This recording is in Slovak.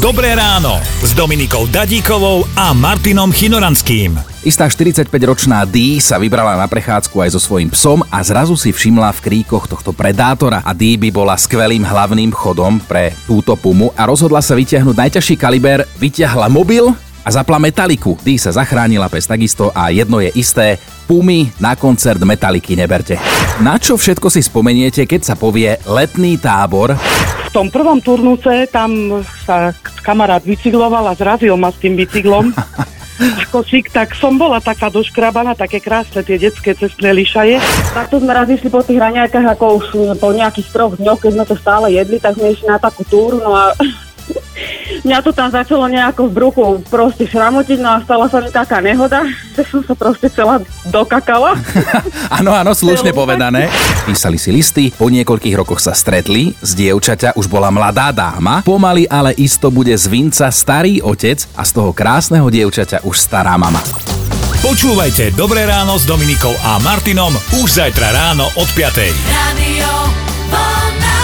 Dobré ráno s Dominikou Dadíkovou a Martinom Chinoranským. Istá 45-ročná Dee sa vybrala na prechádzku aj so svojím psom a zrazu si všimla v kríkoch tohto predátora. A Dee by bola skvelým hlavným chodom pre túto pumu a rozhodla sa vyťahnuť najťažší kaliber, vyťahla mobil a zapla Metaliku. Dee sa zachránila pes takisto a jedno je isté, pumy na koncert Metaliky neberte. Na čo všetko si spomeniete, keď sa povie letný tábor? V tom prvom turnúce tam sa kamarát bicykloval a zrazil ma s tým bicyklom. Ako šik, tak som bola taká doškrabaná, také krásne tie detské cestné lišaje. Takto sme raz išli po tých raňajkách, ako už po nejakých troch dňoch, keď sme to stále jedli, tak sme išli na takú túru, no a mňa to tam začalo nejako v bruchu proste šramotiť, no a stala sa mi taká nehoda, že som sa proste celá dokakala. Áno, áno, slušne povedané. Písali si listy, po niekoľkých rokoch sa stretli, z dievčaťa už bola mladá dáma, pomaly ale isto bude z vinca starý otec a z toho krásneho dievčaťa už stará mama. Počúvajte Dobré ráno s Dominikou a Martinom už zajtra ráno od 5. Radio Vlna.